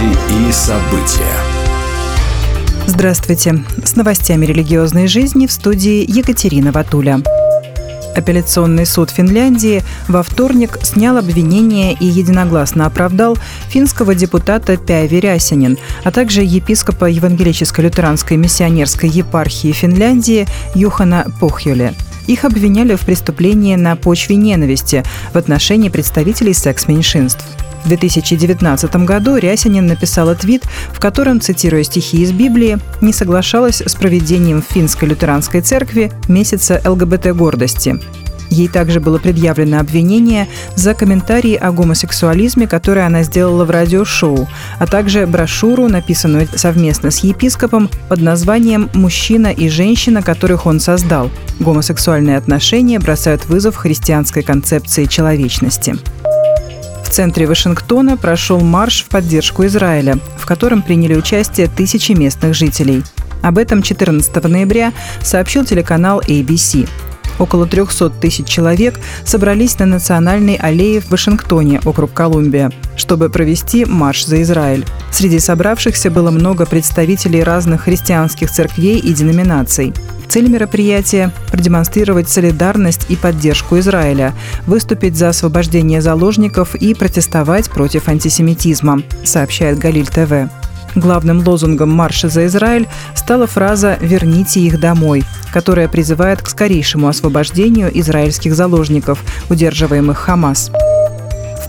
Новости и события. Здравствуйте. С новостями религиозной жизни в студии Екатерина Ватуля. Апелляционный суд Финляндии во вторник снял обвинение и единогласно оправдал финского депутата Пяви Рясинин, а также епископа Евангелической лютеранской миссионерской епархии Финляндии Юхана Похюле. Их обвиняли в преступлении на почве ненависти в отношении представителей секс-меньшинств. В 2019 году Рясинин написала твит, в котором, цитируя стихи из Библии, не соглашалась с проведением в финской лютеранской церкви месяца ЛГБТ-гордости. Ей также было предъявлено обвинение за комментарии о гомосексуализме, которые она сделала в радиошоу, а также брошюру, написанную совместно с епископом под названием «Мужчина и женщина, которых он создал. Гомосексуальные отношения бросают вызов христианской концепции человечности». В центре Вашингтона прошел марш в поддержку Израиля, в котором приняли участие тысячи местных жителей. Об этом 14 ноября сообщил телеканал ABC. Около 300 тысяч человек собрались на национальной аллее в Вашингтоне, округ Колумбия, чтобы провести марш за Израиль. Среди собравшихся было много представителей разных христианских церквей и деноминаций. Цель мероприятия – продемонстрировать солидарность и поддержку Израиля, выступить за освобождение заложников и протестовать против антисемитизма, сообщает Галиль ТВ. Главным лозунгом марша за Израиль стала фраза «Верните их домой», которая призывает к скорейшему освобождению израильских заложников, удерживаемых Хамас.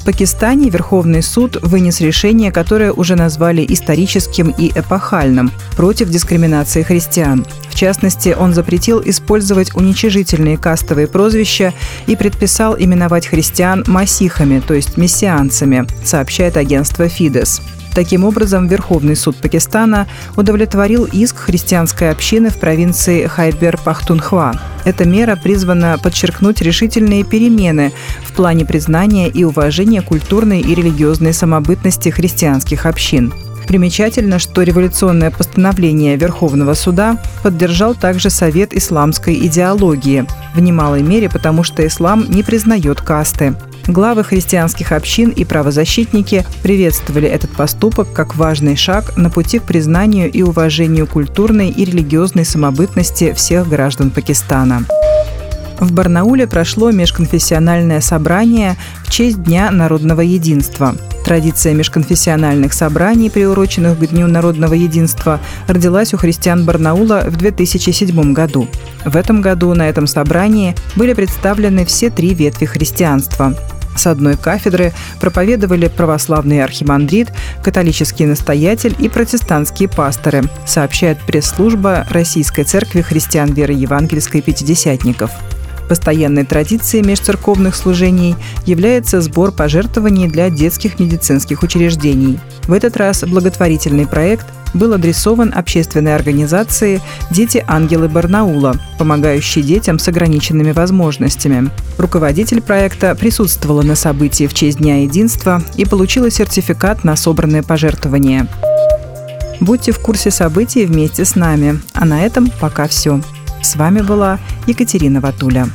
В Пакистане Верховный суд вынес решение, которое уже назвали историческим и эпохальным против дискриминации христиан. В частности, он запретил использовать уничижительные кастовые прозвища и предписал именовать христиан масихами, то есть мессианцами, сообщает агентство «Фидес». Таким образом, Верховный суд Пакистана удовлетворил иск христианской общины в провинции Хайбер-Пахтунхва. Эта мера призвана подчеркнуть решительные перемены в плане признания и уважения культурной и религиозной самобытности христианских общин. Примечательно, что революционное постановление Верховного суда поддержал также Совет исламской идеологии, в немалой мере потому, что ислам не признает касты. Главы христианских общин и правозащитники приветствовали этот поступок как важный шаг на пути к признанию и уважению культурной и религиозной самобытности всех граждан Пакистана. В Барнауле прошло межконфессиональное собрание в честь Дня народного единства. Традиция межконфессиональных собраний, приуроченных к Дню народного единства, родилась у христиан Барнаула в 2007 году. В этом году на этом собрании были представлены все три ветви христианства. С одной кафедры проповедовали православный архимандрит, католический настоятель и протестантские пасторы, сообщает пресс-служба Российской Церкви христиан веры евангельской пятидесятников. Постоянной традицией межцерковных служений является сбор пожертвований для детских медицинских учреждений. В этот раз благотворительный проект был адресован общественной организации «Дети-ангелы Барнаула», помогающей детям с ограниченными возможностями. Руководитель проекта присутствовала на событии в честь Дня единства и получила сертификат на собранное пожертвование. Будьте в курсе событий вместе с нами. А на этом пока все. С вами была Екатерина Ватуля.